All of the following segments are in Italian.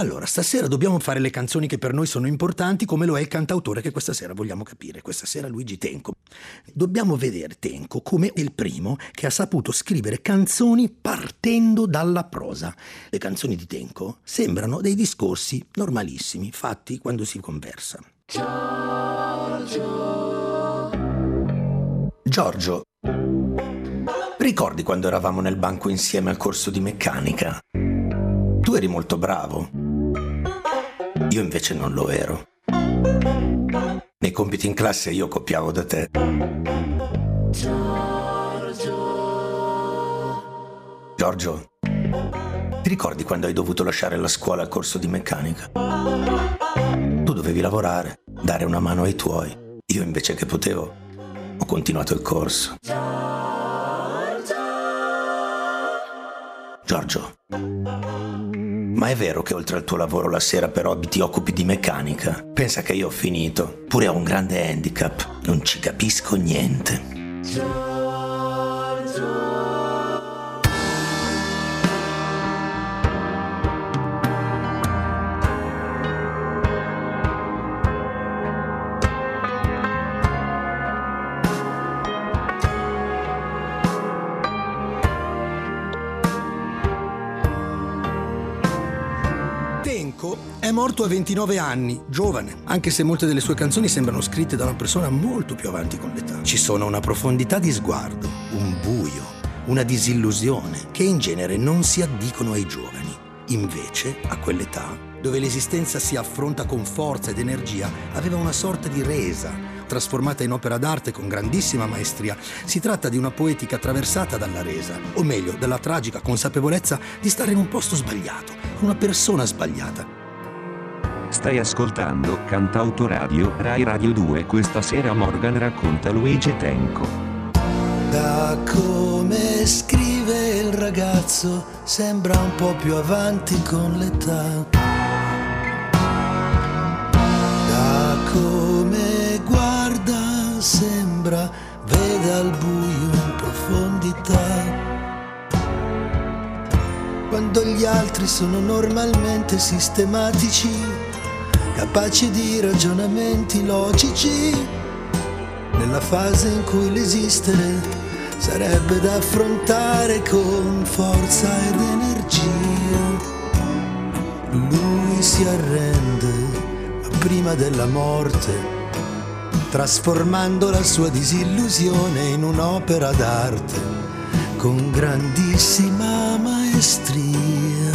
Allora, stasera dobbiamo fare le canzoni che per noi sono importanti, come lo è il cantautore che questa sera vogliamo capire. Questa sera Luigi Tenco. Dobbiamo vedere Tenco come il primo che ha saputo scrivere canzoni partendo dalla prosa. Le canzoni di Tenco sembrano dei discorsi normalissimi, fatti quando si conversa. Giorgio. Giorgio. Ricordi quando eravamo nel banco insieme al corso di meccanica? Tu eri molto bravo io invece non lo ero. Nei compiti in classe io copiavo da te. Giorgio. Ti ricordi quando hai dovuto lasciare la scuola al corso di meccanica? Tu dovevi lavorare, dare una mano ai tuoi. Io invece che potevo, ho continuato il corso. Giorgio. Ma è vero che oltre al tuo lavoro la sera per hobby ti occupi di meccanica? Pensa che io ho finito. Pure ho un grande handicap. Non ci capisco niente. Tenco morto a 29 anni, giovane, anche se molte delle sue canzoni sembrano scritte da una persona molto più avanti con l'età. Ci sono una profondità di sguardo, un buio, una disillusione che in genere non si addicono ai giovani. Invece, a quell'età, dove l'esistenza si affronta con forza ed energia, aveva una sorta di resa, trasformata in opera d'arte con grandissima maestria. Si tratta di una poetica attraversata dalla resa, o meglio, dalla tragica consapevolezza di stare in un posto sbagliato, una persona sbagliata. Stai ascoltando Cantautoradio Rai Radio 2 questa sera Morgan racconta Luigi Tenco. Da come scrive il ragazzo sembra un po' più avanti con l'età. Da come guarda sembra veda il buio in profondità quando gli altri sono normalmente sistematici, capaci di ragionamenti logici, nella fase in cui l'esistere sarebbe da affrontare con forza ed energia. Lui si arrende prima della morte, trasformando la sua disillusione in un'opera d'arte con grandissima maestria.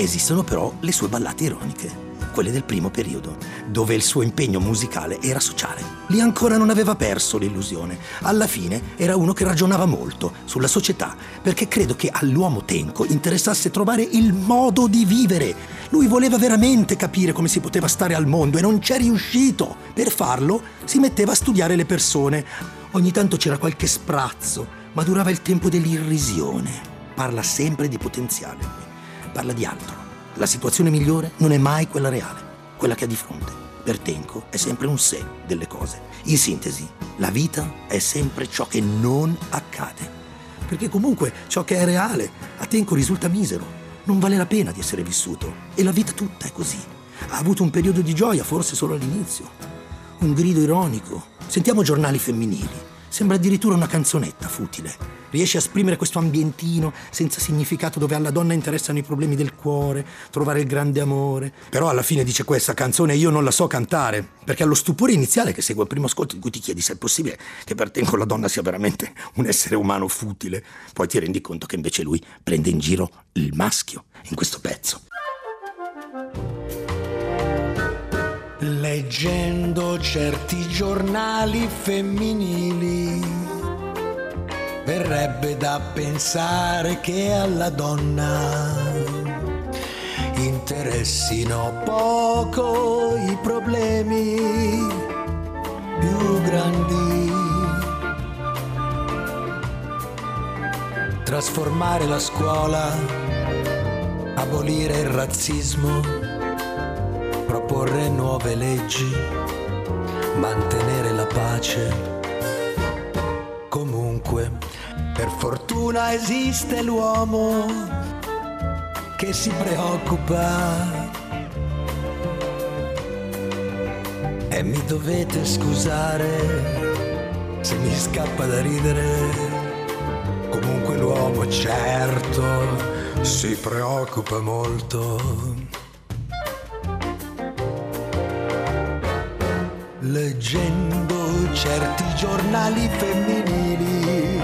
Esistono però le sue ballate ironiche, quelle del primo periodo, dove il suo impegno musicale era sociale. Lì ancora non aveva perso l'illusione. Alla fine era uno che ragionava molto sulla società, perché credo che all'uomo tenco interessasse trovare il modo di vivere. Lui voleva veramente capire come si poteva stare al mondo e non c'è riuscito. Per farlo si metteva a studiare le persone. Ogni tanto c'era qualche sprazzo, ma durava il tempo dell'irrisione. Parla sempre di potenziale parla di altro. La situazione migliore non è mai quella reale, quella che ha di fronte. Per Tenco è sempre un sé delle cose. In sintesi, la vita è sempre ciò che non accade. Perché comunque ciò che è reale a Tenco risulta misero. Non vale la pena di essere vissuto. E la vita tutta è così. Ha avuto un periodo di gioia, forse solo all'inizio. Un grido ironico. Sentiamo giornali femminili. Sembra addirittura una canzonetta futile riesce a esprimere questo ambientino senza significato dove alla donna interessano i problemi del cuore, trovare il grande amore. Però alla fine dice questa canzone io non la so cantare, perché allo stupore iniziale che segue il primo ascolto in cui ti chiedi se è possibile che per te con la donna sia veramente un essere umano futile, poi ti rendi conto che invece lui prende in giro il maschio in questo pezzo. Leggendo certi giornali femminili verrebbe da pensare che alla donna interessino poco i problemi più grandi. Trasformare la scuola, abolire il razzismo, proporre nuove leggi, mantenere la pace. Comunque Per fortuna esiste l'uomo che si preoccupa. E mi dovete scusare se mi scappa da ridere. Comunque l'uomo certo si preoccupa molto. Leggendo certi giornali femminili,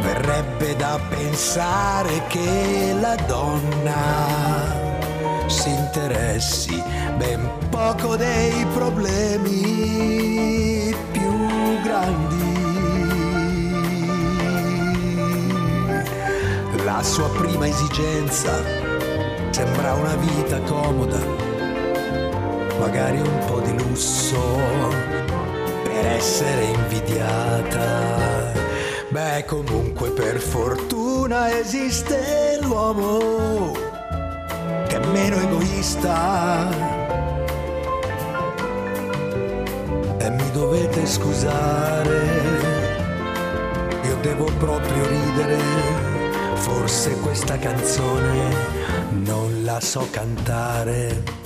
verrebbe da pensare che la donna si interessi ben poco dei problemi più grandi. La sua prima esigenza sembra una vita comoda, magari un po' di lusso per essere invidiata. Beh, comunque per fortuna esiste l'uomo che è meno egoista. E mi dovete scusare, io devo proprio ridere Forse questa canzone non la so cantare.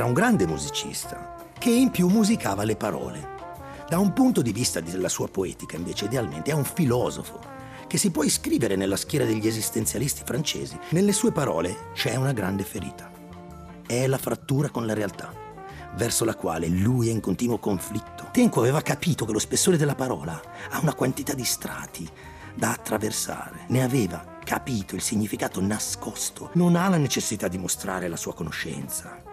Era un grande musicista che in più musicava le parole. Da un punto di vista della sua poetica, invece, idealmente è un filosofo che si può iscrivere nella schiera degli esistenzialisti francesi. Nelle sue parole c'è una grande ferita. È la frattura con la realtà verso la quale lui è in continuo conflitto. Tenco aveva capito che lo spessore della parola ha una quantità di strati da attraversare. Ne aveva capito il significato nascosto. Non ha la necessità di mostrare la sua conoscenza.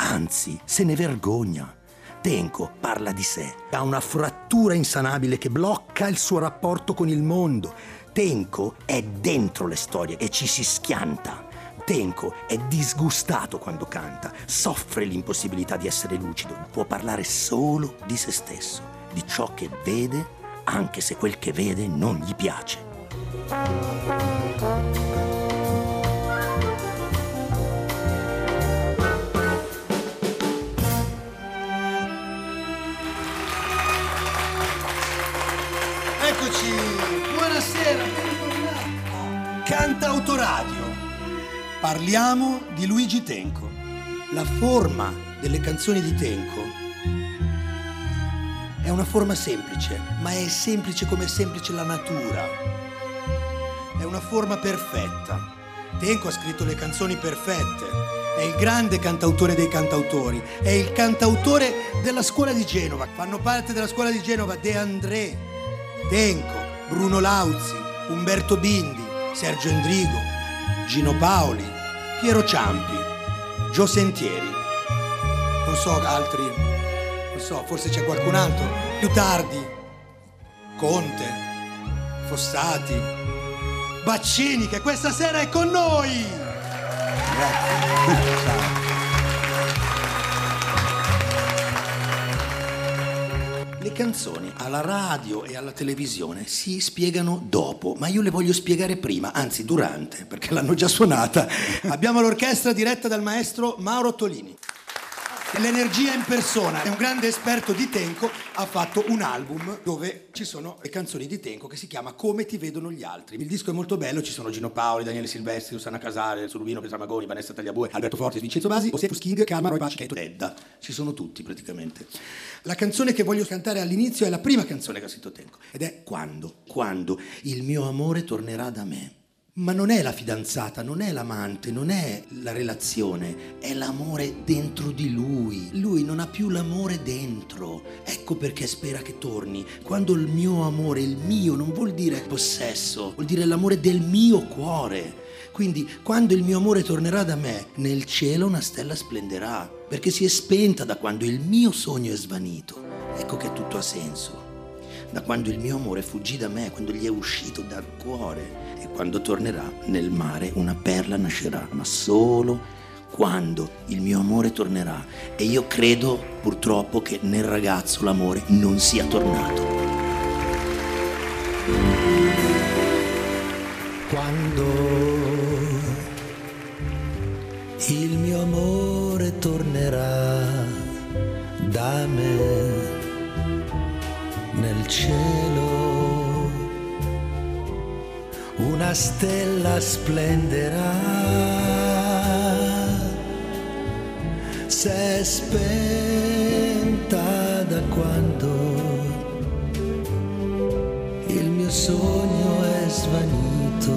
Anzi, se ne vergogna. Tenco parla di sé. Ha una frattura insanabile che blocca il suo rapporto con il mondo. Tenco è dentro le storie e ci si schianta. Tenco è disgustato quando canta, soffre l'impossibilità di essere lucido, può parlare solo di se stesso, di ciò che vede, anche se quel che vede non gli piace. Canta Autoradio. Parliamo di Luigi Tenco. La forma delle canzoni di Tenco è una forma semplice, ma è semplice come è semplice la natura. È una forma perfetta. Tenco ha scritto le canzoni perfette. È il grande cantautore dei cantautori. È il cantautore della scuola di Genova. Fanno parte della scuola di Genova De André, Tenco, Bruno Lauzi, Umberto Bindi, Sergio Endrigo, Gino Paoli, Piero Ciampi, Gio Sentieri. Non so altri, non so, forse c'è qualcun altro. Più tardi, Conte, Fossati, Baccini che questa sera è con noi. Grazie. Ciao. Canzoni alla radio e alla televisione si spiegano dopo, ma io le voglio spiegare prima, anzi durante, perché l'hanno già suonata. Abbiamo l'orchestra diretta dal maestro Mauro Tolini. L'energia in persona, è un grande esperto di Tenco, ha fatto un album dove ci sono le canzoni di Tenco che si chiama Come ti vedono gli altri. Il disco è molto bello, ci sono Gino Paoli, Daniele Silvestri, Susanna Casale, Surubino, Pietro Magoni, Vanessa Tagliabue, Alberto Forti, Vincenzo Basi, Ossetus King, Calma, Roy Paci, Dedda. Ci sono tutti praticamente. La canzone che voglio cantare all'inizio è la prima canzone che ha scritto Tenco ed è Quando? Quando il mio amore tornerà da me. Ma non è la fidanzata, non è l'amante, non è la relazione, è l'amore dentro di lui. Lui non ha più l'amore dentro. Ecco perché spera che torni. Quando il mio amore, il mio, non vuol dire possesso, vuol dire l'amore del mio cuore. Quindi quando il mio amore tornerà da me, nel cielo una stella splenderà, perché si è spenta da quando il mio sogno è svanito. Ecco che tutto ha senso. Da quando il mio amore fuggì da me, quando gli è uscito dal cuore quando tornerà nel mare una perla nascerà, ma solo quando il mio amore tornerà. E io credo purtroppo che nel ragazzo l'amore non sia tornato. Quando il mio amore tornerà da me nel cielo una stella splenderà s'è spenta da quando il mio sogno è svanito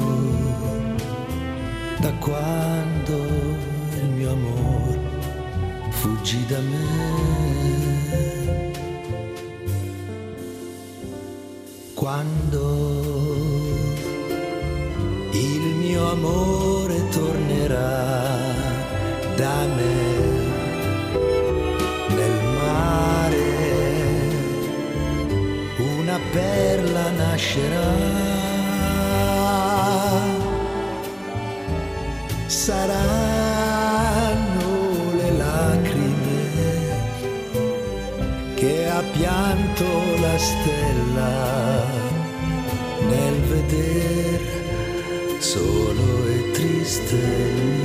da quando il mio amore fuggì da me. Quando amore tornerà da me nel mare, una perla nascerà. Saranno within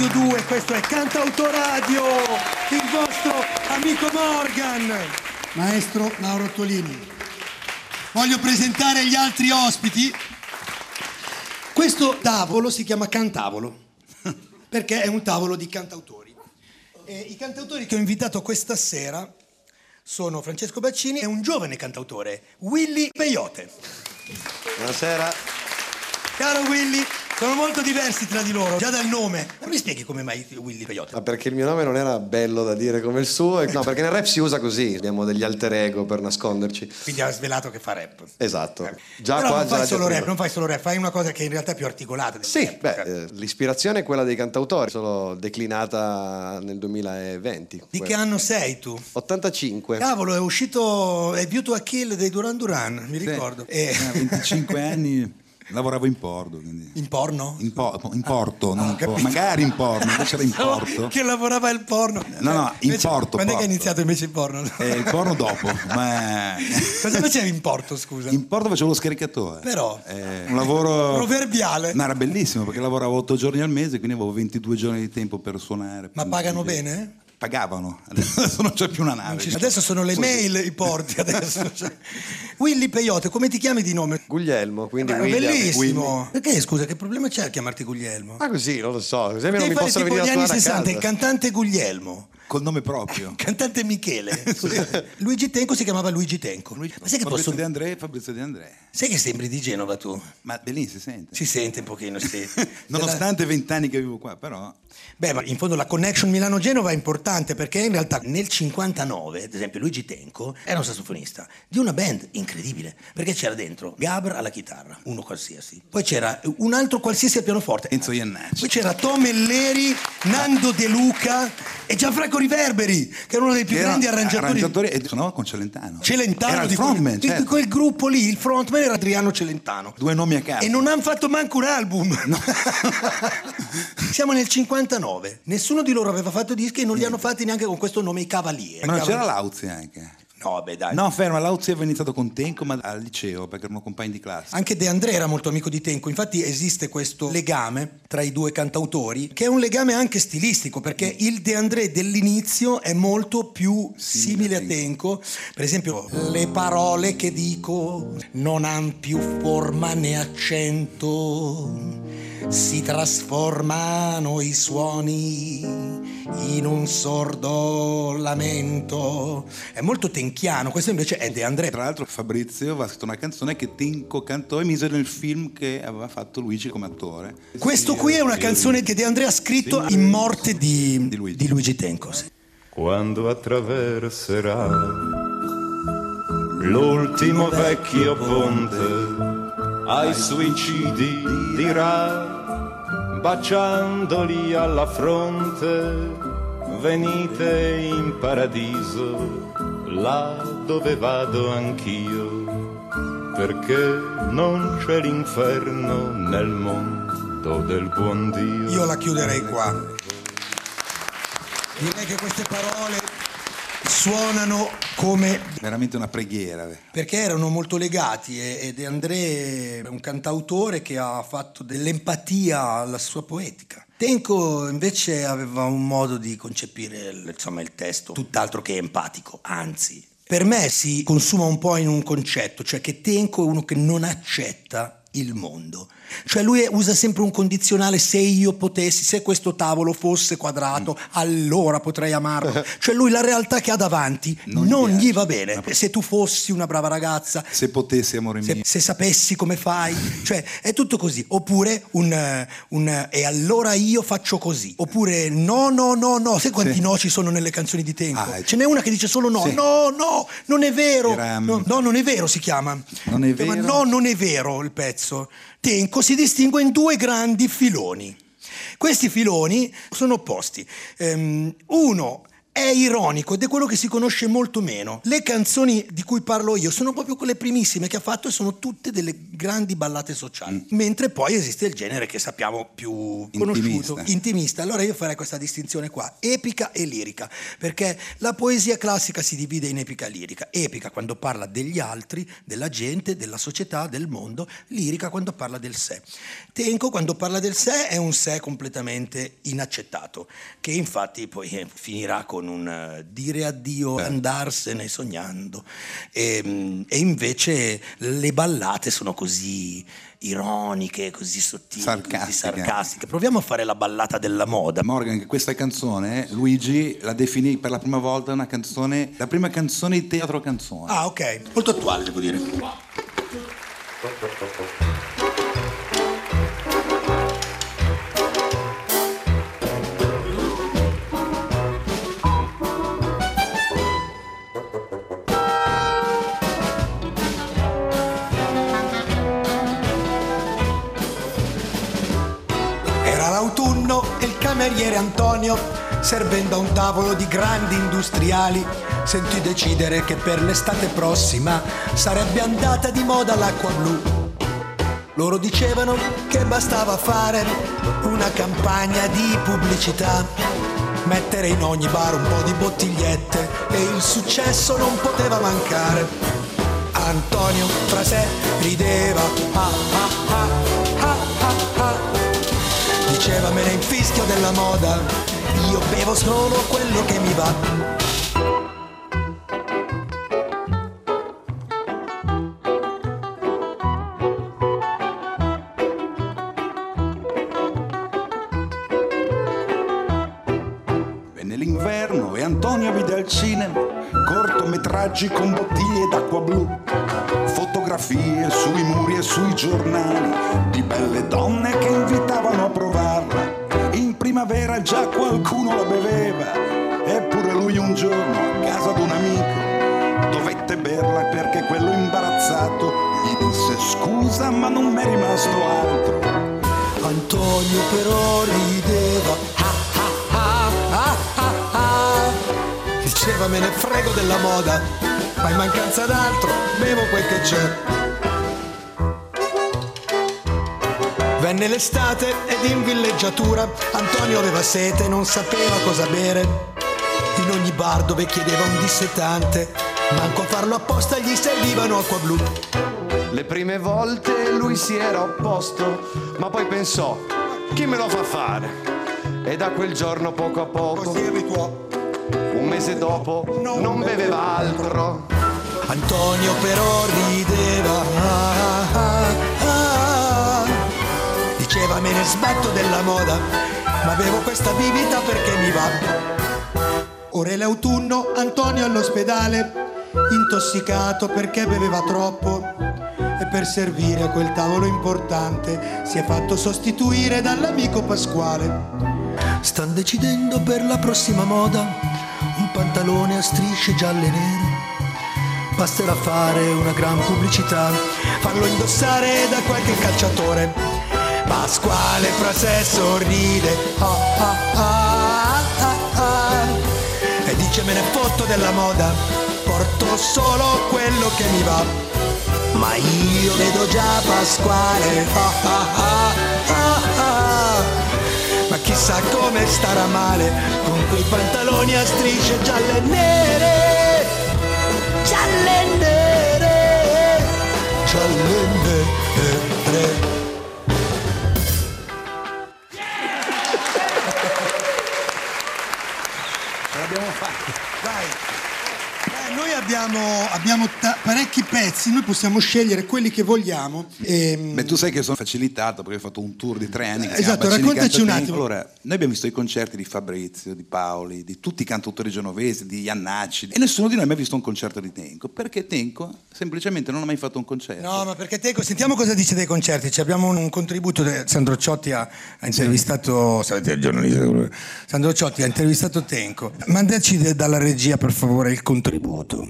Radio 2, questo è Cantautoradio, il vostro amico Morgan. Maestro Mauro Ottolini. Voglio presentare gli altri ospiti. Questo tavolo si chiama Cantavolo, perché è un tavolo di cantautori. E I cantautori che ho invitato questa sera sono Francesco Baccini e un giovane cantautore, Willy Peyote. Buonasera. Caro Willy, sono molto diversi tra di loro, già dal nome. Non mi spieghi come mai Willy Peyote? Ma perché il mio nome non era bello da dire come il suo? No, perché nel rap si usa così, abbiamo degli alter ego per nasconderci. Quindi ha svelato che fa rap. Esatto. Eh. Già Però qua non fai solo rap, non fai solo rap, fai una cosa che in realtà è più articolata. Sì, rap. beh, eh, l'ispirazione è quella dei cantautori, solo declinata nel 2020. Di che anno sei tu? 85. Cavolo, è uscito è View to a Kill dei Duran Duran, mi ricordo. Sì, E- a 25 anni lavoravo in porto, quindi... In porno? In, po- in porto, non in po- capito. magari in porno, invece era in porto. Che lavorava il porno. No, no, in Invece- porto, Quando è che hai porto. iniziato invece il porno? E il porno dopo, ma Cosa facevi in porto, scusa? in porto facevo lo scaricatore. Però. Eh, un lavoro Proverbiale. No, era bellissimo perché lavoravo 8 giorni al mese, quindi avevo 22 giorni di tempo per suonare. Ma pagano bene? Pagavano, adesso non c'è più una nave. Adesso sono le mail i porti. Adesso. Willy Peyote, come ti chiami di nome? Guglielmo, quindi Beh, William. bellissimo. Perché scusa, che problema c'è a chiamarti Guglielmo? Ah così, non lo so, così almeno Devi mi possono venire a anni trovare a 60, il cantante Guglielmo, Col nome proprio. cantante Michele. Luigi Tenco si chiamava Luigi Tenco. Ma sai che, Fabrizio posso... De André, Fabrizio De André. sai che sembri di Genova tu? Ma benissimo, si sente. Si sente un pochino, sì. Nonostante vent'anni che vivo qua, però... Beh, ma in fondo la connection Milano-Genova è importante perché in realtà nel 59, ad esempio, Luigi Tenco era un sassofonista di una band incredibile perché c'era dentro Gabr alla chitarra, uno qualsiasi. Poi c'era un altro qualsiasi al pianoforte. Enzo Iannacci. Poi c'era Tom Elleri, Nando De Luca e Gianfranco Riverberi, che era uno dei più Che grandi arrangiatori. arrangiatori e suonava con Celentano. Celentano Era il di, quel, frontman, di certo. quel gruppo lì, il frontman era Adriano Celentano. Due nomi a caso. E non hanno fatto manco un album. Siamo nel 59. Nessuno di loro aveva fatto dischi e non li hanno fatti neanche con questo nome, i Cavalieri. Ma non c'era. Lauzi anche. No, vabbè, dai. No, ferma, Lauzi aveva iniziato con Tenco, ma al liceo, perché erano compagni di classe. Anche De André era molto amico di Tenco, infatti esiste questo legame tra i due cantautori, che è un legame anche stilistico, perché il De André dell'inizio è molto più simile a Tenco. Per esempio, le parole che dico non han più forma né accento, si trasformano i suoni in un sordo lamento. È molto tenchiano, questo invece è De André. Tra l'altro Fabrizio aveva scritto una canzone che Tenco cantò e mise nel film che aveva fatto Luigi come attore. Questo qui è una canzone che De André ha scritto in morte di, Di Luigi. di Luigi Tenco. sì. quando attraverserà l'ultimo vecchio ponte ai suicidi dirà baciandoli alla fronte venite in paradiso là dove vado anch'io perché non c'è l'inferno nel mondo del buon Dio Io la chiuderei qua. Direi che queste parole suonano come Veramente una preghiera. perché erano molto legati e- ed André è un cantautore che ha fatto dell'empatia alla sua poetica. Tenco invece aveva un modo di concepire il- insomma, il testo tutt'altro che empatico, anzi. Per me si consuma un po' in un concetto, cioè che Tenco è uno che non accetta il mondo. Cioè lui usa sempre un condizionale se io potessi, se questo tavolo fosse quadrato, allora potrei amarlo. Cioè lui la realtà che ha davanti Non non, gli gli va bene. Se tu fossi una brava ragazza, Se potessi, amore se, mio. se sapessi come fai, cioè è tutto così. Oppure un, un, e allora io faccio così. Oppure no, no, no, no. Sai quanti Sì. no ci sono nelle canzoni di Tenco? Ah, Ce n'è una che dice solo no, sì. no, no, non è vero. Era, mm, no, no, non è vero si chiama. Non è vero? No, non è vero il pezzo. Tenco si distingue in due grandi filoni. Questi filoni sono opposti. Ehm, uno è ironico ed è quello che si conosce molto meno. Le canzoni di cui parlo io sono proprio quelle primissime che ha fatto e sono tutte delle grandi ballate sociali. Mentre poi esiste il genere che sappiamo più conosciuto, Intimista. intimista. Allora io farei questa distinzione qua, epica e lirica, perché la poesia classica si divide in epica e lirica. Epica quando parla degli altri, della gente, della società, del mondo, lirica quando parla del sé. Tenco quando parla del sé è un sé completamente inaccettato, che infatti poi eh, finirà con un eh, dire addio, andarsene sognando. E, mm, e invece le ballate sono così ironiche, così sottili, così Sarcastiche. sarcastiche. Proviamo a fare la ballata della moda. Morgan, questa canzone, Luigi la definì per la prima volta una canzone, la prima canzone di teatro canzone. Ah, ok. Molto attuale, devo dire. Cameriere Antonio, servendo a un tavolo di grandi industriali, sentì decidere che per l'estate prossima sarebbe andata di moda l'acqua blu. Loro dicevano che bastava fare una campagna di pubblicità, mettere in ogni bar un po' di bottigliette e il successo non poteva mancare. Antonio fra sé rideva, ah ah ah ah ah ah. Diceva me ne infischio della moda, io bevo solo quello che mi va. Venne l'inverno e Antonio vide al cinema cortometraggi con bottiglie d'acqua blu, fotografie sui muri e sui giornali ma non mi è rimasto altro. Antonio però rideva, ah ah ah ah ah ah. Diceva me ne frego della moda, ma in mancanza d'altro bevo quel che c'è. Venne l'estate ed in villeggiatura Antonio aveva sete non sapeva cosa bere. In ogni bar dove chiedeva un dissetante Manco a farlo apposta gli servivano acqua blu. Le prime volte lui si era opposto, ma poi pensò, chi me lo fa fare? E da quel giorno poco a poco, Così abituò. un mese dopo, non beveva altro. Antonio però rideva. ah, ah, ah. Diceva me ne sbatto della moda, ma bevo questa bibita perché mi va. Ora è l'autunno, Antonio all'ospedale, intossicato perché beveva troppo e per servire a quel tavolo importante si è fatto sostituire dall'amico Pasquale. Stan decidendo per la prossima moda un pantalone a strisce gialle e nere. Basterà fare una gran pubblicità, farlo indossare da qualche calciatore. Pasquale fra sé sorride ah, ah, ah, ah, ah, e dice me ne fotto della moda, porto solo quello che mi va. Ma io vedo già Pasquale ah, ah, ah, ah, ah. Ma chissà come starà male con quei pantaloni a strisce gialle e nere. Gialle e nere. Gialle e nere. Abbiamo, abbiamo ta- parecchi pezzi, noi possiamo scegliere quelli che vogliamo. Ehm, Beh, tu sai che sono facilitato perché ho fatto un tour di tre anni. Che Esatto, raccontaci un attimo. Allora, noi abbiamo visto i concerti di Fabrizio, di Paoli, di tutti i cantautori genovesi, di Iannacci e nessuno di noi ha mai visto un concerto di Tenco perché Tenco semplicemente non ha mai fatto un concerto. No, ma perché Teco, sentiamo cosa dice dei concerti. Ci abbiamo un, un contributo. de- Sandro Ciotti ha, ha intervistato. Sapete, il giornalista. Sandro Ciotti ha intervistato Tenco. Mandaci de- dalla regia, per favore, il contributo.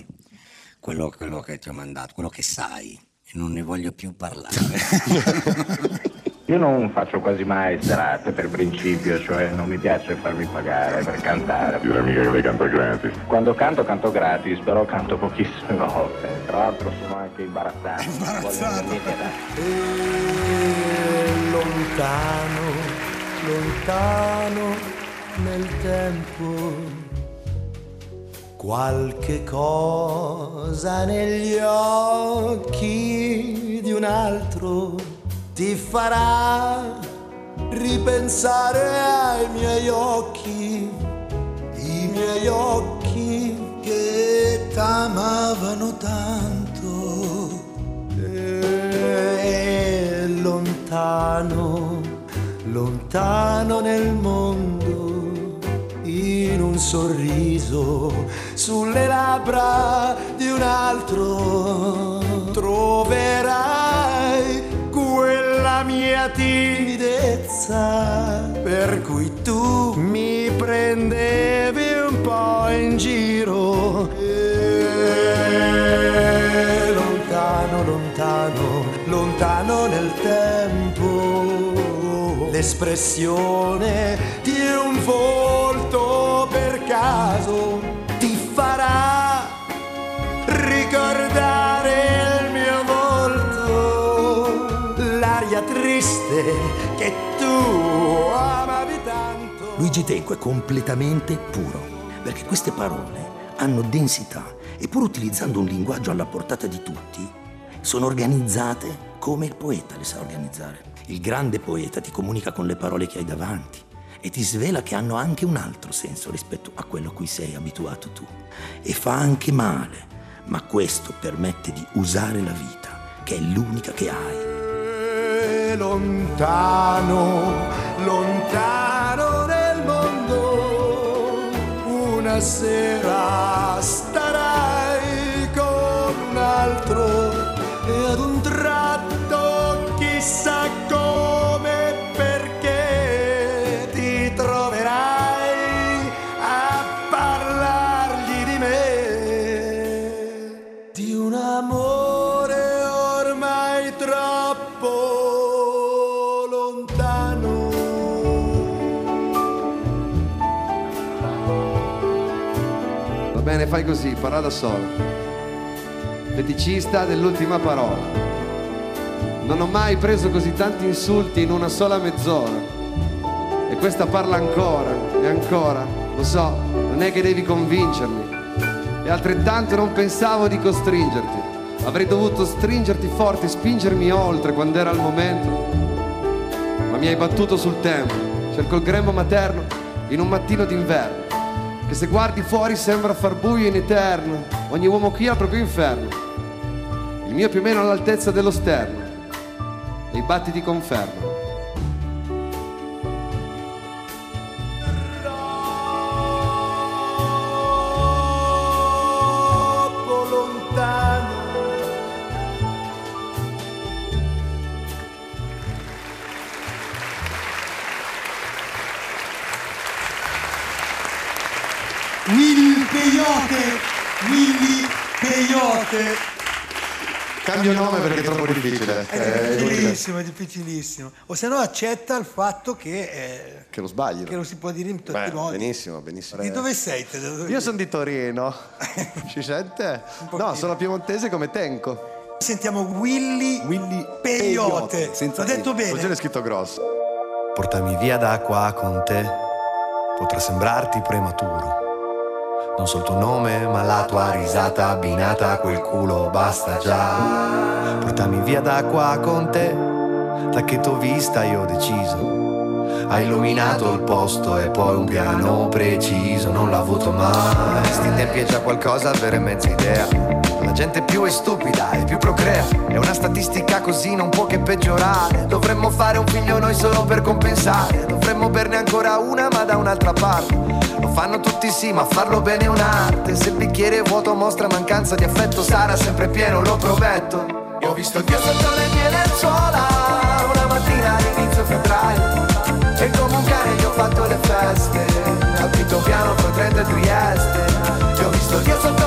Quello, quello che ti ho mandato, quello che sai, e non ne voglio più parlare. Io non faccio quasi mai serate per principio, cioè non mi piace farmi pagare per cantare. Direi mica che lei canta gratis. Quando canto canto gratis, però canto pochissime volte. Tra l'altro sono anche imbarazzato. Imbarazzato. Voglio niente da- E lontano, lontano nel tempo, qualche cosa negli occhi di un altro ti farà ripensare ai miei occhi, i miei occhi che t'amavano tanto. E lontano, lontano nel mondo, sorriso sulle labbra di un altro, troverai quella mia timidezza per cui tu mi prendevi un po' in giro. E lontano, lontano, lontano nel tempo, l'espressione di tanto. Luigi Tenco è completamente puro, perché queste parole hanno densità e pur utilizzando un linguaggio alla portata di tutti, sono organizzate come il poeta le sa organizzare. Il grande poeta ti comunica con le parole che hai davanti e ti svela che hanno anche un altro senso rispetto a quello a cui sei abituato tu. E fa anche male, ma questo permette di usare la vita, che è l'unica che hai. Lontano, lontano una fai così, parla da solo. Feticista dell'ultima parola. Non ho mai preso così tanti insulti in una sola mezz'ora. E questa parla ancora e ancora. Lo so, non è che devi convincermi. e altrettanto non pensavo di costringerti. Avrei dovuto stringerti forte, spingermi oltre quando era il momento. Ma mi hai battuto sul tempo. Cerco il grembo materno in un mattino d'inverno. Che se guardi fuori sembra far buio in eterno. Ogni uomo qui ha il proprio inferno. Il mio più o meno all'altezza dello sterno. E i battiti confermano. Nome perché è troppo difficile. È Eh, difficilissimo, è difficilissimo. O se no accetta il fatto che, eh, Che lo sbaglio. che lo si può dire in tutti Beh, i modi. benissimo, benissimo. Di dove sei te? Dove- Io sono di Torino. Ci sente? No, sono piemontese come Tenco. Sentiamo Willy, Willy Peyote. Peyote, L'ho detto bene. Oggi è scritto grosso. Portami via da qua con te, potrà sembrarti prematuro. Non so il tuo nome, ma la tua risata abbinata a quel culo basta già. Portami via da qua con te, da che t'ho vista io ho deciso. Hai illuminato il posto e poi un piano preciso, non l'ho avuto mai. Sti tempi è già qualcosa avere mezza idea. La gente più è stupida e più procrea. È una statistica così non può che peggiorare. Dovremmo fare un figlio noi solo per compensare. Dovremmo berne ancora una ma da un'altra parte. Lo fanno tutti sì, ma farlo bene è un'arte. Se il bicchiere è vuoto mostra mancanza di affetto, sarà sempre pieno, lo prometto. Io ho visto Dio sotto le mie lenzuola una mattina all'inizio febbraio. E come un cane gli ho fatto le feste Al quinto piano fra Trento e Trieste Ti ho visto Dio sotto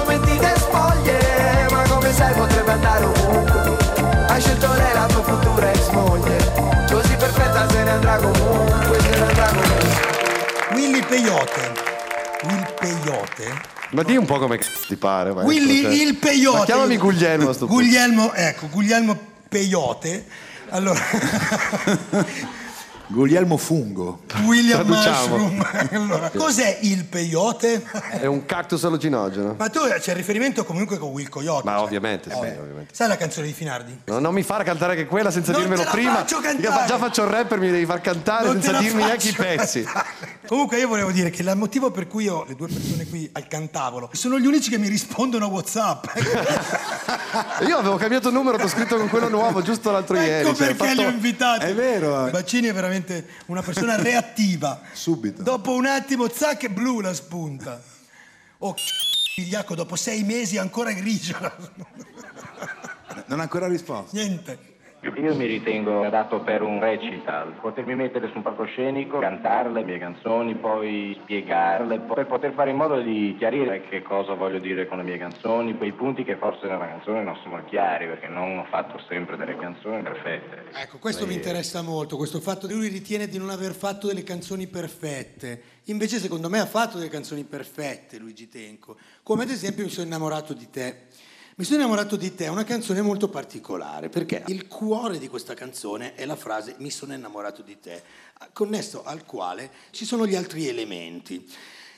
Peyote. Will Peyote. Ma di un po' come c***o ti pare. maestro, Willy cioè. il Peyote. Ma chiamami Guglielmo sto. Guglielmo, ecco, Guglielmo Peyote. Allora, Guglielmo Fungo. William Traduciamo. Mushroom. Allora, cos'è il peyote? È un cactus allucinogeno. Ma tu c'è il riferimento comunque con Will Coyote. Ma cioè. ovviamente, sì, Eh, ovviamente. Sai la canzone di Finardi? No, non mi fare cantare anche quella senza Non dirmelo prima. cantare. già faccio il rapper, mi devi far cantare Non senza dirmi neanche i pezzi. cantare. Comunque io volevo dire che il motivo per cui ho le due persone qui al cantavolo sono gli unici che mi rispondono a WhatsApp. Io avevo cambiato il numero, ti ho scritto con quello nuovo giusto l'altro ieri. ecco cioè, perché ho fatto- li ho invitati. È vero, eh. Baccini è veramente una persona reattiva. Subito. Dopo un attimo, zac, blu la spunta. Oh, Vigliacco, dopo sei mesi ancora grigio. Non ha ancora risposto. Niente. Io mi ritengo adatto per un recital, potermi mettere su un palcoscenico, cantare le mie canzoni, poi spiegarle, per poter fare in modo di chiarire che cosa voglio dire con le mie canzoni, quei punti che forse nella canzone non sono chiari, perché non ho fatto sempre delle canzoni perfette. Ecco, questo mi interessa molto, questo fatto che lui ritiene di non aver fatto delle canzoni perfette. Invece secondo me ha fatto delle canzoni perfette Luigi Tenco, come ad esempio Mi sono innamorato di te. Mi sono innamorato di te è una canzone molto particolare perché il cuore di questa canzone è la frase Mi sono innamorato di te, connesso al quale ci sono gli altri elementi.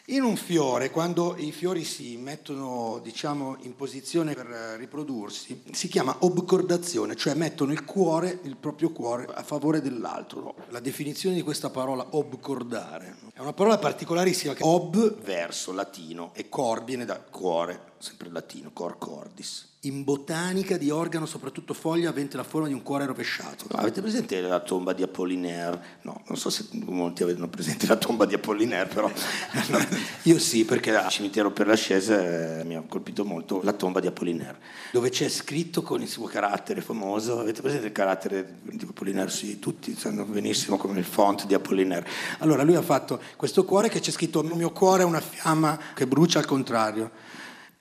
In un fiore, quando i fiori si mettono, diciamo, in posizione per riprodursi, si chiama obcordazione, cioè mettono il cuore, il proprio cuore, a favore dell'altro. La definizione di questa parola obcordare è una parola particolarissima. Ob, verso, latino, e cor viene da cuore, sempre latino, cor cordis. In botanica di organo, soprattutto foglia, avente la forma di un cuore rovesciato. No, avete presente la tomba di Apollinaire? No, non so se molti avevano presente la tomba di Apollinaire, però io sì, perché al cimitero per la Scese mi ha colpito molto la tomba di Apollinaire, dove c'è scritto con il suo carattere famoso, avete presente il carattere di Apollinaire? Sì, tutti sanno benissimo come il font di Apollinaire. Allora lui ha fatto questo cuore che c'è scritto il mio cuore è una fiamma che brucia al contrario.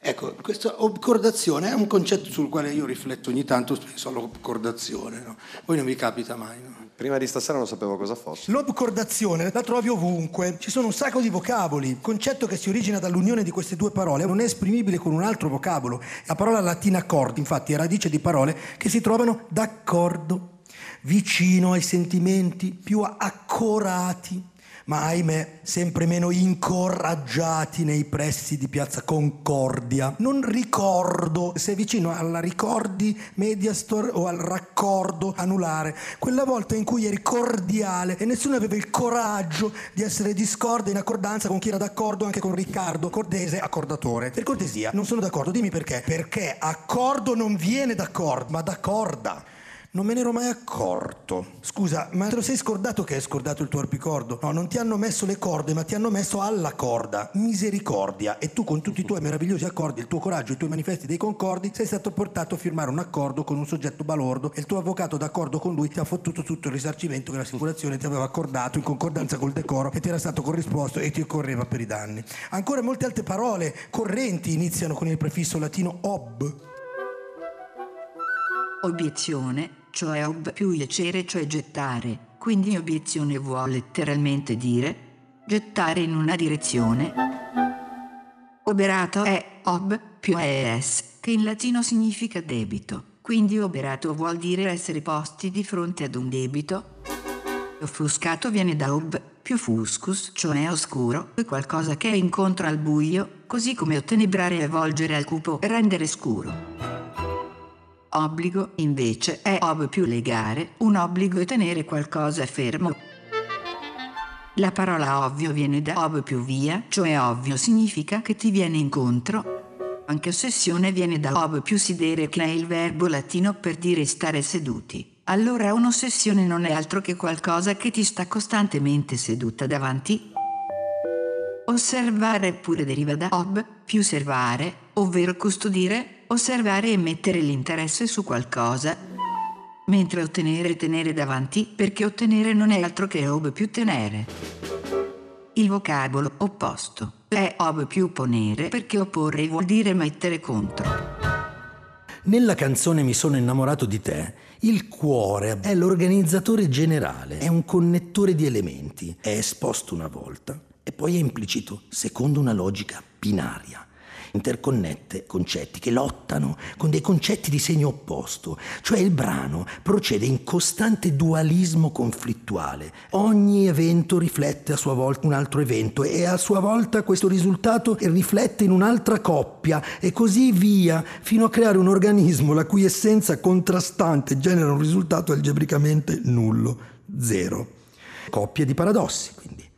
Ecco, questa obcordazione è un concetto sul quale io rifletto ogni tanto, penso all'obcordazione, no? Voi non vi capita mai, no? Prima di stasera non sapevo cosa fosse. L'obcordazione la trovi ovunque, ci sono un sacco di vocaboli. Il concetto che si origina dall'unione di queste due parole non è esprimibile con un altro vocabolo. La parola latina accord, infatti, è radice di parole che si trovano d'accordo, vicino ai sentimenti più accorati, ma ahimè sempre meno incoraggiati nei pressi di Piazza Concordia. Non ricordo se vicino alla Ricordi Mediastore o al raccordo anulare, quella volta in cui eri cordiale e nessuno aveva il coraggio di essere discorde in accordanza con chi era d'accordo anche con Riccardo, cordese accordatore. Per cortesia, non sono d'accordo, dimmi perché. Perché accordo non viene d'accordo, ma d'accorda. Non me ne ero mai accorto. Scusa, ma te lo sei scordato che hai scordato il tuo arpicordo? No, non ti hanno messo le corde, ma ti hanno messo alla corda. Misericordia. E tu con tutti i tuoi meravigliosi accordi, il tuo coraggio, i tuoi manifesti dei concordi, sei stato portato a firmare un accordo con un soggetto balordo e il tuo avvocato d'accordo con lui ti ha fottuto tutto il risarcimento che l'assicurazione ti aveva accordato in concordanza col decoro e ti era stato corrisposto e ti occorreva per i danni. Ancora molte altre parole correnti iniziano con il prefisso latino ob. Obiezione, cioè ob più lecere, cioè gettare. Quindi obiezione vuol letteralmente dire gettare in una direzione. Oberato è ob più es, che in latino significa debito. Quindi oberato vuol dire essere posti di fronte ad un debito. Offuscato viene da ob più fuscus, cioè oscuro, è qualcosa che è incontro al buio, così come ottenebrare e volgere al cupo e rendere scuro. Obbligo, invece, è ob più legare, un obbligo è tenere qualcosa fermo. La parola ovvio viene da ob più via, cioè ovvio significa che ti viene incontro. Anche ossessione viene da ob più sidere che è il verbo latino per dire stare seduti. Allora un'ossessione non è altro che qualcosa che ti sta costantemente seduta davanti. Osservare pure deriva da ob più servare, ovvero custodire, osservare e mettere l'interesse su qualcosa. Mentre ottenere e tenere davanti, perché ottenere non è altro che ob più tenere. Il vocabolo opposto è ob più ponere perché opporre vuol dire mettere contro. Nella canzone Mi sono innamorato di te, il cuore è l'organizzatore generale, è un connettore di elementi, è esposto una volta e poi è implicito secondo una logica binaria. Interconnette concetti che lottano con dei concetti di segno opposto, cioè il brano procede in costante dualismo conflittuale. Ogni evento riflette a sua volta un altro evento e a sua volta questo risultato riflette in un'altra coppia e così via fino a creare un organismo la cui essenza contrastante genera un risultato algebricamente nullo, zero. Coppia di paradossi, quindi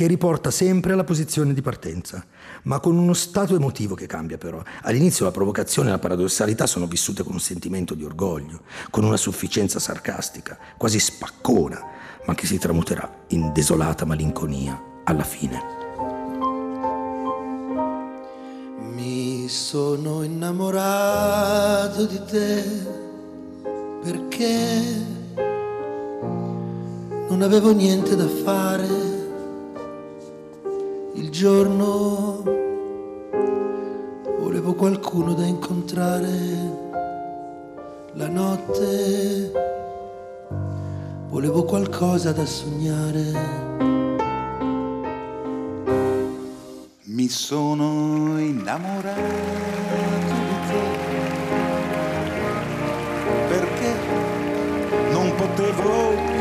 che riporta sempre alla posizione di partenza, ma con uno stato emotivo che cambia però. All'inizio la provocazione e la paradossalità sono vissute con un sentimento di orgoglio, con una sufficienza sarcastica, quasi spaccona, ma che si tramuterà in desolata malinconia alla fine. Mi sono innamorato di te perché non avevo niente da fare il giorno. Volevo qualcuno da incontrare, la notte. Volevo qualcosa da sognare. Mi sono innamorato di te. Perché non potevo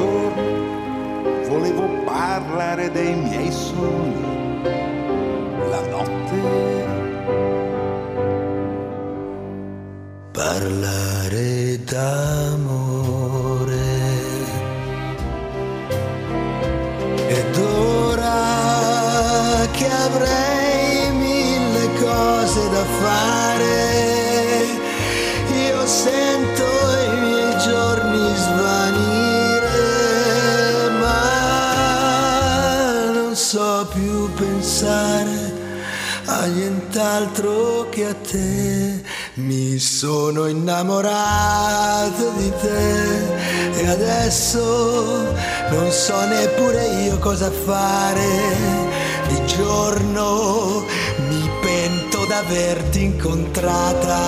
giorno volevo parlare dei miei sogni, la notte parlare d'amore. A nient'altro che a te. Mi sono innamorato di te e adesso non so neppure io cosa fare. Di giorno mi pento d'averti incontrata,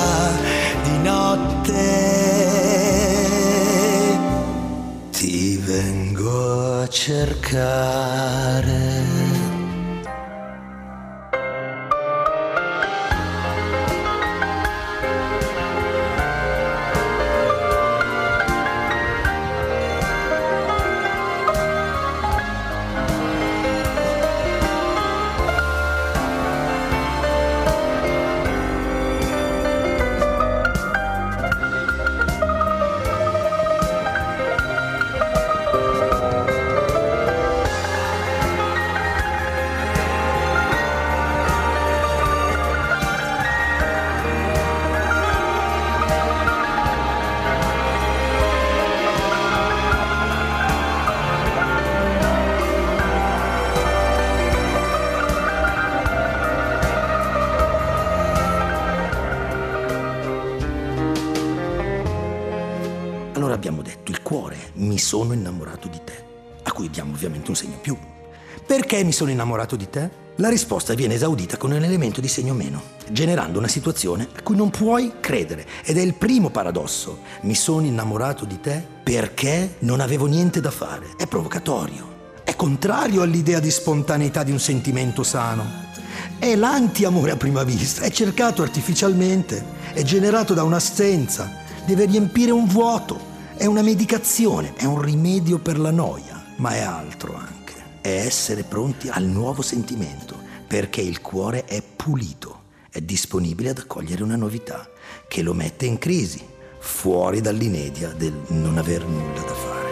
di notte ti vengo a cercare. Sono innamorato di te, a cui diamo ovviamente un segno più. Perché mi sono innamorato di te? La risposta viene esaudita con un elemento di segno meno, generando una situazione a cui non puoi credere. Ed è il primo paradosso. Mi sono innamorato di te perché non avevo niente da fare. È provocatorio. È contrario all'idea di spontaneità di un sentimento sano. È l'anti-amore a prima vista. È cercato artificialmente. È generato da un'assenza. Deve riempire un vuoto. È una medicazione. È un rimedio per la noia. Ma è altro anche è essere pronti al nuovo sentimento, perché il cuore è pulito, è disponibile ad accogliere una novità che lo mette in crisi, fuori dall'inedia del non aver nulla da fare.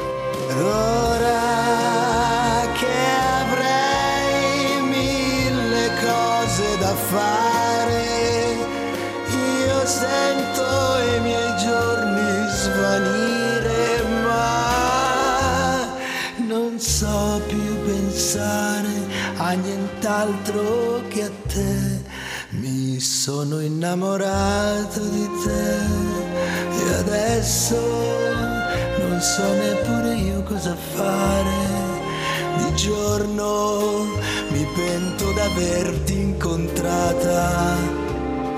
Ora che avrei mille cose da fare, pensare a nient'altro che a te. Mi sono innamorato di te e adesso non so neppure io cosa fare. Di giorno mi pento d'averti incontrata,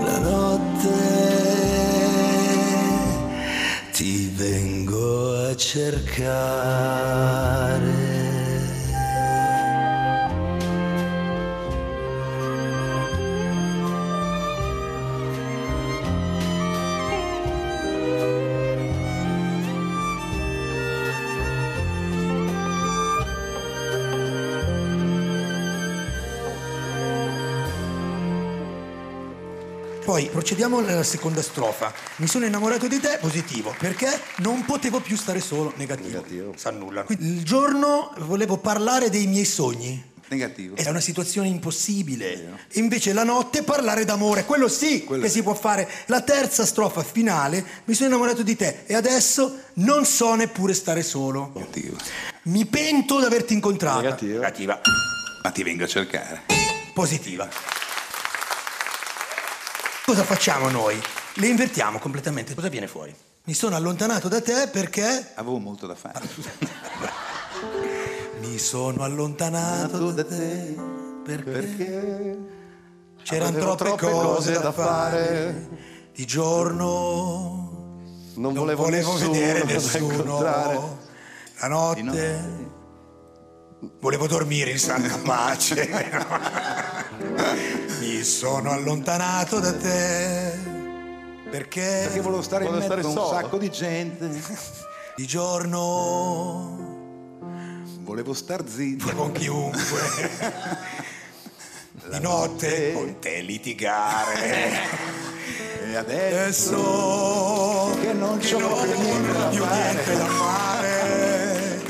la notte ti vengo a cercare. Poi procediamo nella seconda strofa. Mi sono innamorato di te, positivo, perché non potevo più stare solo, negativo. Sa nulla. Quindi, il giorno volevo parlare dei miei sogni. Negativo. Era una situazione impossibile. E invece la notte parlare d'amore, quello sì che si può fare. La terza strofa finale, mi sono innamorato di te e adesso non so neppure stare solo. Negativo. Mi pento d'averti incontrata. Negativa. Ma ti vengo a cercare. Positiva. Cosa facciamo noi? Le invertiamo completamente. Cosa viene fuori? Mi sono allontanato da te perché Avevo molto da fare. mi sono allontanato da te perché, c'erano avevo troppe, cose, da fare. Di giorno Non non volevo, volevo, nessuno vedere nessuno. La notte volevo dormire in santa pace. Mi sono allontanato da te perché, Perché volevo stare Volevo in mezzo a un solo. sacco di gente. di giorno Volevo star zitto. con chiunque. Di notte con te litigare. E adesso Adesso che non c'ho più niente da più fare. niente da fare.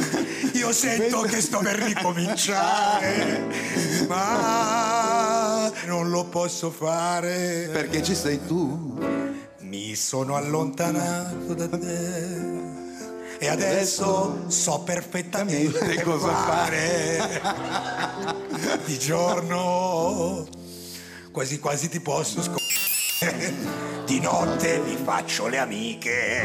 Io sento che sto per ricominciare, ma non lo posso fare. Perché ci sei tu. Mi sono allontanato da te. E adesso so perfettamente cosa fare. Di giorno quasi quasi ti posso scoprire. Di notte mi faccio le amiche.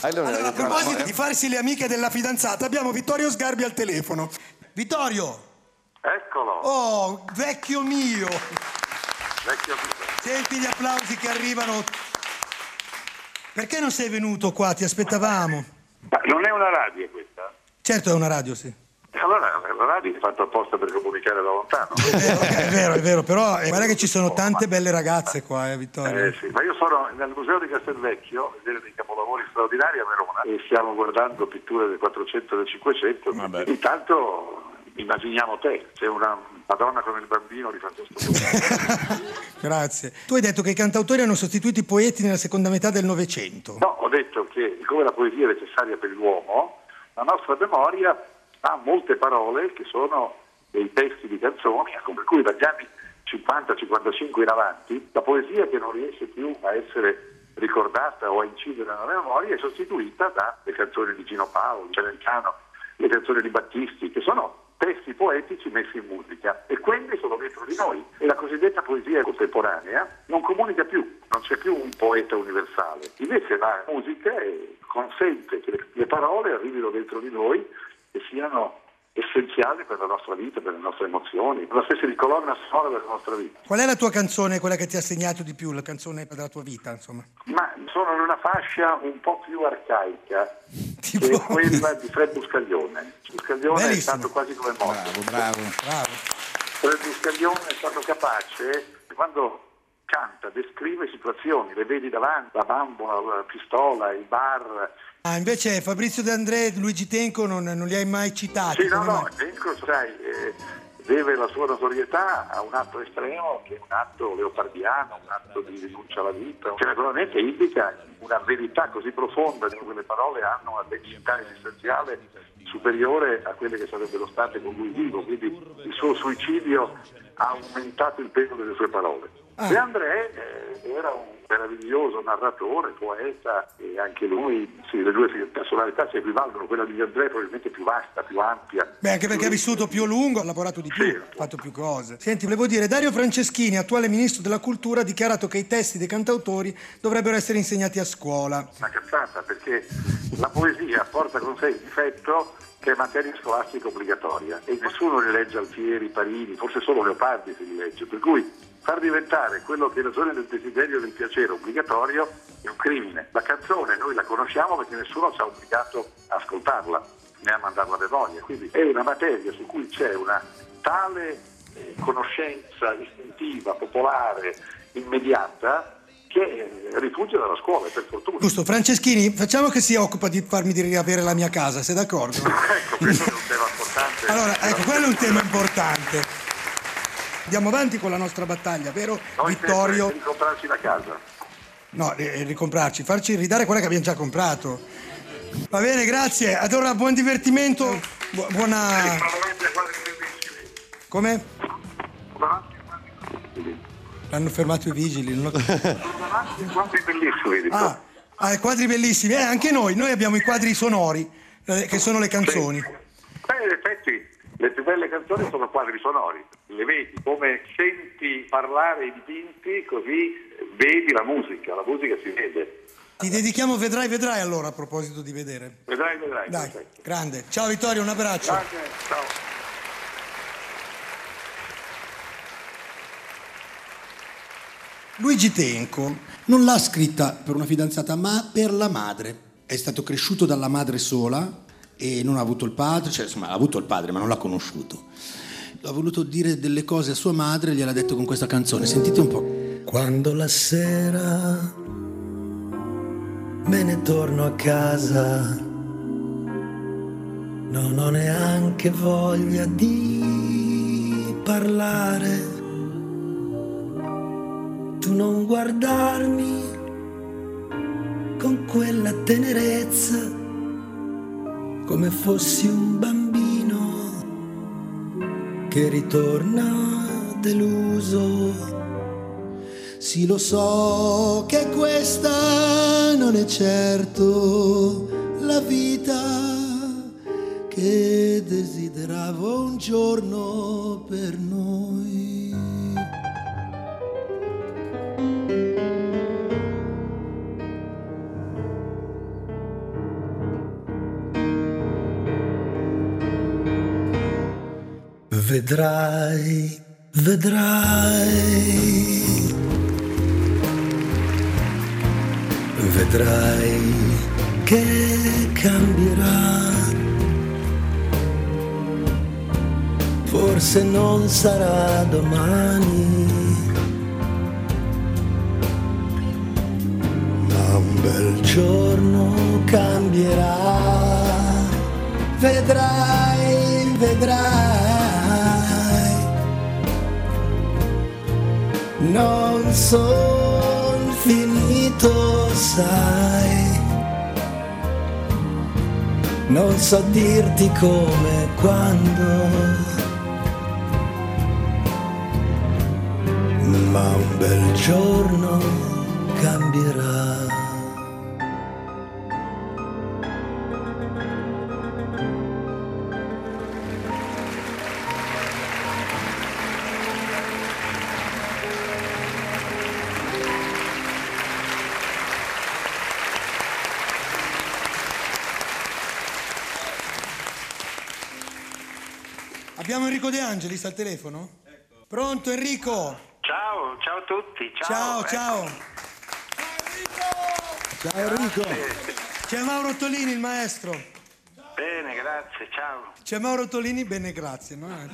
Allora, Allora, a proposito di farsi le amiche della fidanzata, abbiamo Vittorio Sgarbi al telefono. Vittorio! Eccolo, Oh, vecchio mio! vecchio amico. Senti gli applausi che arrivano. Perché non sei venuto qua? Ti aspettavamo. Ma non è una radio questa? Certo è una radio, sì. E Allora la radio è fatta apposta per comunicare da lontano. È vero, è vero, è vero, però eh, guarda che ci sono tante belle ragazze qua, eh, Vittorio. Eh, sì, ma io sono nel museo di Castelvecchio, a vedere dei capolavori straordinari a Verona e stiamo guardando pitture del 400 e del 500. Intanto immaginiamo te, c'è una Madonna con il bambino di Francesco Grazie. Tu hai detto che i cantautori hanno sostituito i poeti nella seconda metà del Novecento. No, ho detto che siccome la poesia è necessaria per l'uomo, la nostra memoria ha molte parole che sono dei testi di canzoni, per cui dagli anni 50-55 in avanti la poesia che non riesce più a essere ricordata o a incidere nella memoria è sostituita dalle canzoni di Gino Paolo, Celentano, le canzoni di Battisti, che sono testi poetici messi in musica. E quelli sono dentro di noi. E la cosiddetta poesia contemporanea non comunica più, non c'è più un poeta universale, invece la musica eh, consente che le, le parole arrivino dentro di noi e siano essenziali per la nostra vita, per le nostre emozioni, una specie di colonna sonora della nostra vita. Qual è la tua canzone, quella che ti ha segnato di più, la canzone della tua vita, insomma? Ma sono in una fascia un po' più arcaica, che è quella di Fred Buscaglione. Buscaglione è Bellissimo. stato quasi come morto. Bravo, bravo. Fred Buscaglione è stato capace, quando canta, descrive situazioni, le vedi davanti, la bambola, la pistola, il bar. Ah, invece Fabrizio De André, Luigi Tenco non, non li hai mai citati. Sì, no, no, mai? Tenco, sai, eh, deve la sua notorietà a un atto estremo che è un atto leopardiano, un atto di rinuncia alla vita, che naturalmente indica una verità così profonda che quelle parole hanno una densità esistenziale superiore a quelle che sarebbero state con lui vivo, quindi il suo suicidio ha aumentato il peso delle sue parole. Ah. De André eh, era un meraviglioso narratore, poeta e anche lui, sì, le due personalità si equivalgono, quella di De André è probabilmente più vasta, più ampia. Beh, anche perché ha vissuto più a lungo, ha lavorato di più, ha fatto più cose. Senti, volevo dire, Dario Franceschini, attuale ministro della cultura, ha dichiarato che i testi dei cantautori dovrebbero essere insegnati a scuola. Una cazzata perché la poesia porta con sé il difetto che è materia scolastica obbligatoria e nessuno li legge Altieri, Parini, forse solo Leopardi si li legge, per cui far diventare quello che è ragione del desiderio e del piacere obbligatorio è un crimine. La canzone noi la conosciamo perché nessuno ci ha obbligato a ascoltarla, né a mandarla a memoria, quindi è una materia su cui c'è una tale eh, conoscenza istintiva, popolare, immediata che rifugge dalla scuola, per fortuna. Giusto, Franceschini, facciamo che si occupa di farmi di riavere la mia casa, sei d'accordo? ecco, questo è un tema importante. Allora, ecco, quello è un tema importante. Andiamo avanti con la nostra battaglia, vero Noi Vittorio? di comprarci la casa. No, eh, ricomprarci, farci ridare quella che abbiamo già comprato. Va bene, grazie. Allora, buon divertimento. bu- buona. Come? L'hanno fermato i vigili. Non ho... Quanti bellissimi. Ah, ah, quadri bellissimi. Eh, anche noi, noi abbiamo i quadri sonori, eh, che sono le canzoni. Beh, in effetti le più belle canzoni sono quadri sonori, le vedi come senti parlare i dipinti, così vedi la musica, la musica si vede. Ti dedichiamo Vedrai, vedrai allora a proposito di vedere. Vedrai, vedrai. Dai, perfetto. grande. Ciao Vittorio, un abbraccio. Grazie, ciao. Luigi Tenco non l'ha scritta per una fidanzata, ma per la madre. È stato cresciuto dalla madre sola e non ha avuto il padre, cioè insomma ha avuto il padre, ma non l'ha conosciuto. Ha voluto dire delle cose a sua madre e gliel'ha detto con questa canzone. Sentite un po'. Quando la sera me ne torno a casa, non ho neanche voglia di parlare. Tu non guardarmi con quella tenerezza, come fossi un bambino che ritorna deluso. Sì, lo so che questa non è certo la vita che desideravo un giorno per noi. Vedrai, vedrai, vedrai che cambierà. Forse non sarà domani, ma un bel giorno cambierà. Vedrai, vedrai. Non son finito, sai. Non so dirti come, quando. Ma un bel giorno cambierà. Angelis al telefono? Pronto Enrico? Ciao, ciao a tutti. Ciao, Ciao, ciao. ecco. Ciao Enrico. C'è Mauro Tolini, il maestro. Bene, grazie, ciao. C'è Mauro Tolini, bene, grazie. no?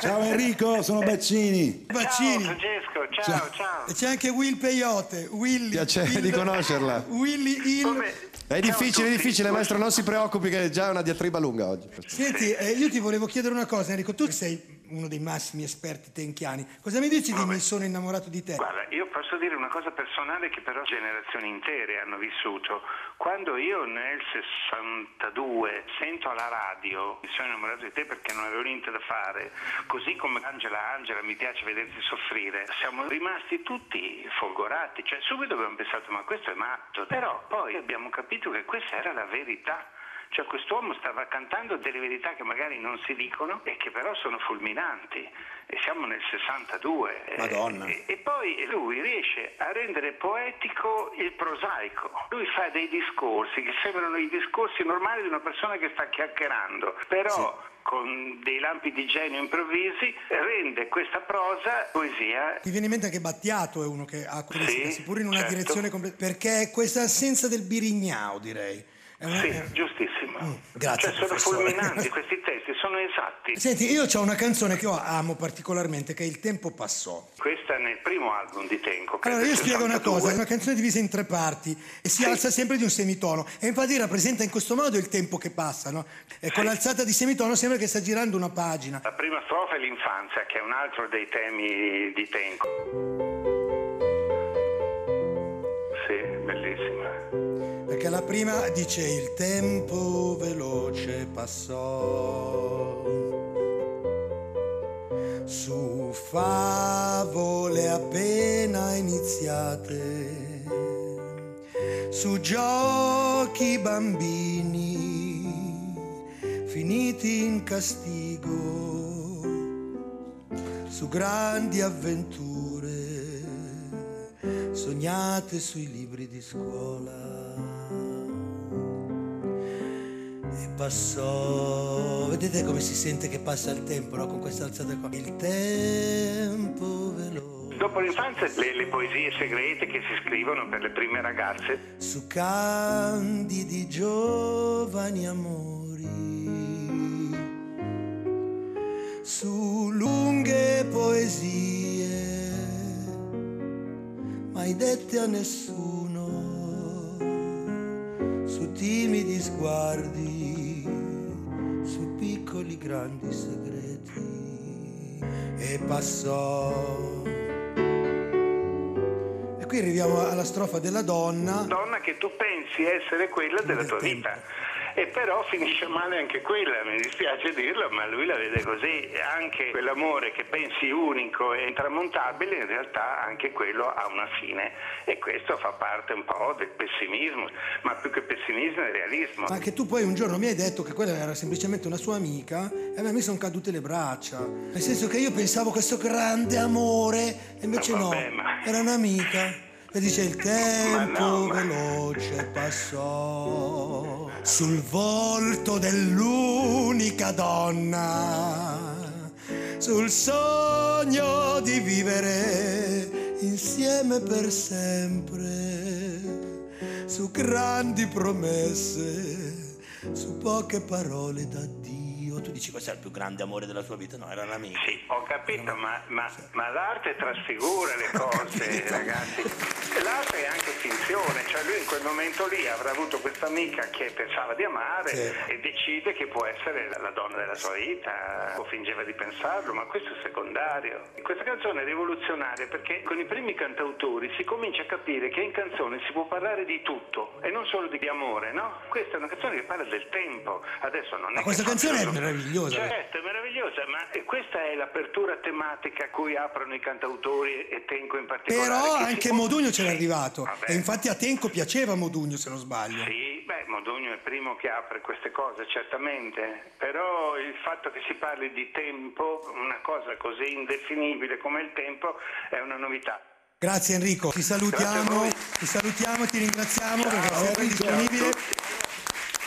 Ciao Enrico, sono Baccini. Baccini. Ciao Francesco, ciao, ciao. E c'è anche Will Peyote. Willy. Piacere Will- di conoscerla. Willy il... È difficile, è difficile, maestro, non si preoccupi che è già una diatriba lunga oggi. Senti, eh, io ti volevo chiedere una cosa, Enrico. Tu sei uno dei massimi esperti tenchiani. Cosa mi dici di Mi sono innamorato di te? Guarda, io posso dire una cosa personale che però generazioni intere hanno vissuto. Quando io nel 62 sento alla radio mi sono innamorato di te perché non avevo niente da fare, così come Angela Angela mi piace vederti soffrire, siamo rimasti tutti folgorati, cioè subito abbiamo pensato ma questo è matto, però poi abbiamo capito che questa era la verità. Cioè quest'uomo stava cantando delle verità che magari non si dicono e che però sono fulminanti. E siamo nel 62. eh, Madonna. E, e poi lui riesce a rendere poetico il prosaico. Lui fa dei discorsi che sembrano i discorsi normali di una persona che sta chiacchierando, però con dei lampi di genio improvvisi rende questa prosa poesia. Mi viene in mente anche Battiato è uno che ha quelle Sì, seppur in una certo. direzione completa. Perché è questa assenza del birignao, direi. Una- Sì, è- giustissimo. grazie, Cioè sono fulminanti, questi testi sono esatti. Senti, io ho una canzone che io amo particolarmente, che è Il tempo passò. Questa è nel primo album di Tenco. Allora, io spiego una 62. cosa, è una canzone divisa in tre parti e si alza sempre di un semitono e infatti rappresenta in questo modo il tempo che passa, no? E con l'alzata di semitono sembra che sta girando una pagina. La prima strofa è l'infanzia, che è un altro dei temi di Tenco. Perché la prima dice il tempo veloce passò su favole appena iniziate, su giochi bambini finiti in castigo, su grandi avventure sognate sui libri di scuola. E passò, vedete come si sente che passa il tempo, no? Con questa alzata qua. Il tempo veloce. Dopo l'infanzia, le, le poesie segrete che si scrivono per le prime ragazze. Su candidi giovani amori, su lunghe poesie, mai dette a nessuno, su timidi sguardi, su piccoli grandi segreti. E passò. E qui arriviamo alla strofa della donna. Donna che tu pensi essere quella della tua vita. E però finisce male anche quella, mi dispiace dirlo, ma lui la vede così. Anche quell'amore che pensi unico e intramontabile, in realtà anche quello ha una fine. E questo fa parte un po' del pessimismo, ma più che pessimismo è realismo. Ma che tu poi un giorno mi hai detto che quella era semplicemente una sua amica e a me mi sono cadute le braccia. Nel senso che io pensavo questo grande amore e invece Ma no, vabbè, ma- era un'amica. E dice il tempo veloce passò. Sul volto dell'unica donna, sul sogno di vivere insieme per sempre su grandi promesse, su poche parole d'addio. Tu dici questo è il più grande amore della tua vita? No, era un'amica. Sì, ho capito, ma, ma- ma l'arte trasfigura le cose, ragazzi. L'arte è anche finzione, cioè lui in quel momento lì avrà avuto questa amica che pensava di amare e decide che può essere la- donna della sua vita, o fingeva di pensarlo, ma questo è secondario. Questa canzone è rivoluzionaria perché con i primi cantautori si comincia a capire che in canzone si può parlare di tutto e non solo di amore, no? Questa è una canzone che parla del tempo, adesso non è Ma questa che canzone è meravigliosa. Certo, è meravigliosa, ma questa è l'apertura tematica a cui aprono i cantautori e Tenco in particolare. Però anche può- Modugno c'era arrivato. Vabbè. E infatti a Tenco piaceva Modugno, se non sbaglio. Sì, beh, Modugno è il primo che apre queste cose, certamente, però il fatto che si parli di tempo, una cosa così indefinibile come il tempo, è una novità. Grazie Enrico, ti salutiamo, ti salutiamo, ti ringraziamo perché sei disponibile.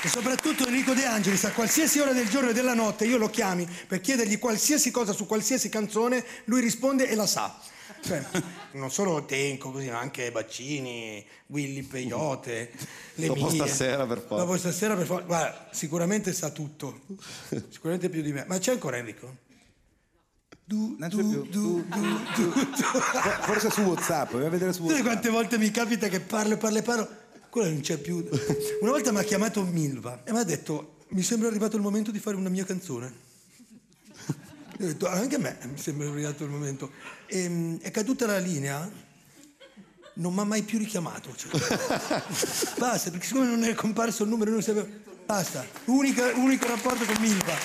E soprattutto Enrico De Angelis, a qualsiasi ora del giorno e della notte io lo chiami per chiedergli qualsiasi cosa su qualsiasi canzone, lui risponde e la sa. Cioè, non solo Tenco, così, ma anche Baccini, Willy Peyote, le Dopo mie. stasera, per forza. Dopo stasera per forza. Guarda, sicuramente sa tutto. Sicuramente più di me. Ma c'è ancora Enrico? Du, Non c'è du, più. du, du, du, du. Forse su WhatsApp, vai a vedere su Sai WhatsApp. quante volte mi capita che parlo e parlo e parlo? Quello non c'è più. Una volta mi ha chiamato Milva e mi ha detto: Mi sembra arrivato il momento di fare una mia canzone. Io ho detto, anche a me mi sembra arrivato il momento. E, è caduta la linea, non mi ha mai più richiamato. cioè. Basta, perché siccome non è comparso il numero, non sapeva. Basta, Unica- unico rapporto con Milva.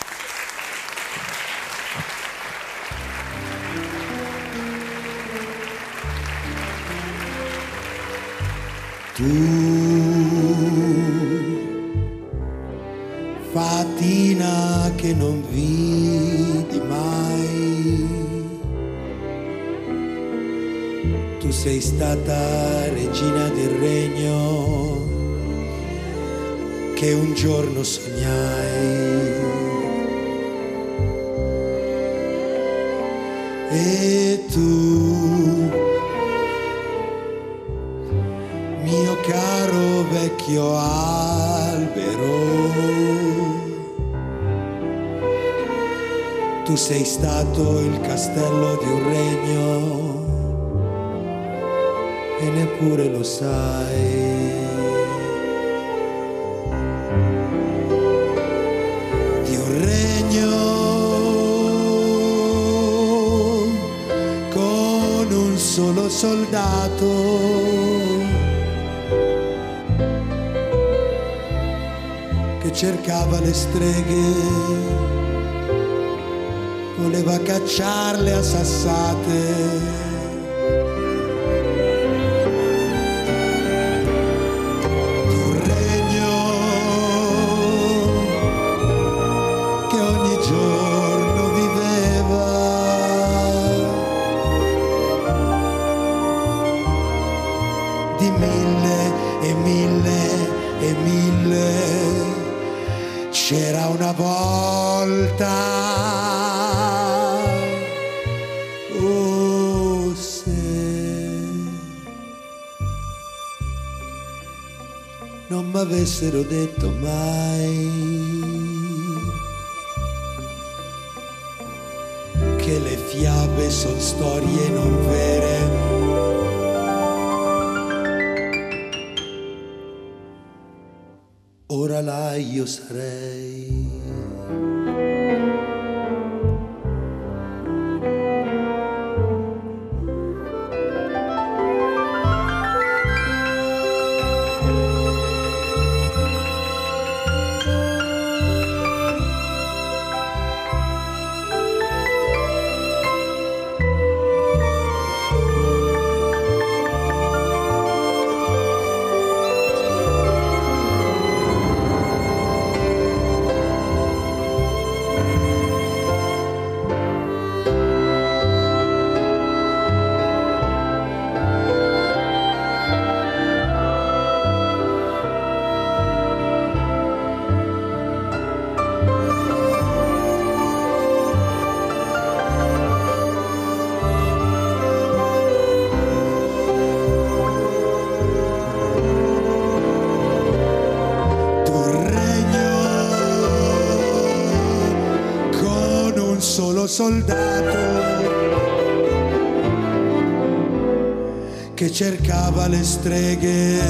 Fatina che non vidi mai. Tu sei stata regina del regno che un giorno sognai. E tu, vecchio albero, tu sei stato il castello di un regno e neppure lo sai. Di un regno con un solo soldato cercava le streghe, voleva cacciarle a sassate. Volta oh non m'avessero detto mai che le fiabe sono storie non soldato che cercava le streghe,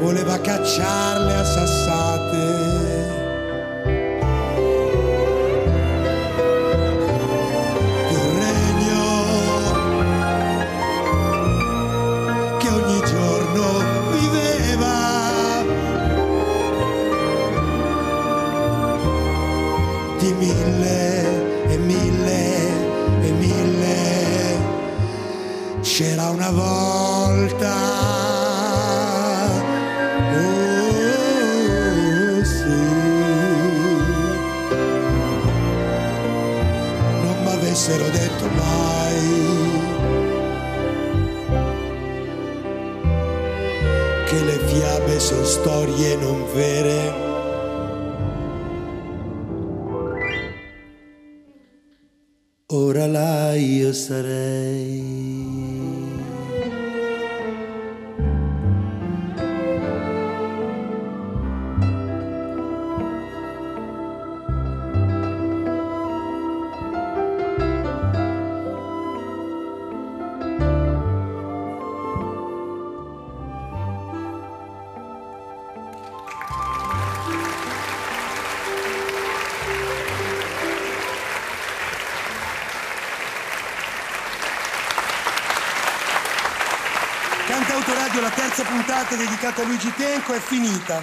voleva cacciarle a storie non vere. Ora là io sarei. Dedicata a Luigi Tenco è finita.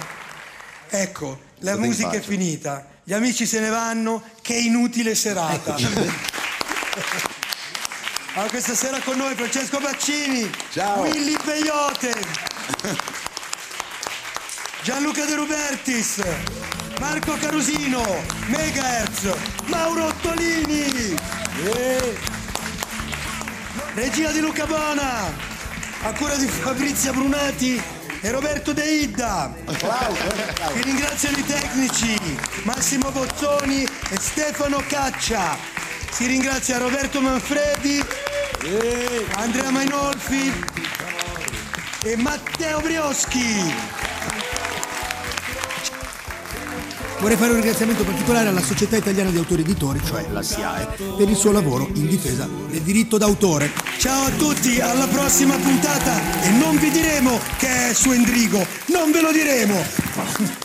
Ecco, la devi musica è finita. Gli amici se ne vanno, che inutile serata. Allora, questa sera con noi Francesco Baccini, Willy Peyote, Gianluca De Rubertis, Marco Carusino, Megahertz, Mauro Ottolini, eh, regia di Luca Bona, a cura di Fabrizia Brunati e Roberto De Idda. Vi ringraziano i tecnici Massimo Bozzoni e Stefano Caccia. Si ringrazia Roberto Manfredi, Andrea Mainolfi e Matteo Brioschi. Vorrei fare un ringraziamento particolare alla Società Italiana di Autori Editori, cioè la SIAE, per il suo lavoro in difesa del diritto d'autore. Ciao a tutti, alla prossima puntata e non vi diremo che è su Endrigo, non ve lo diremo.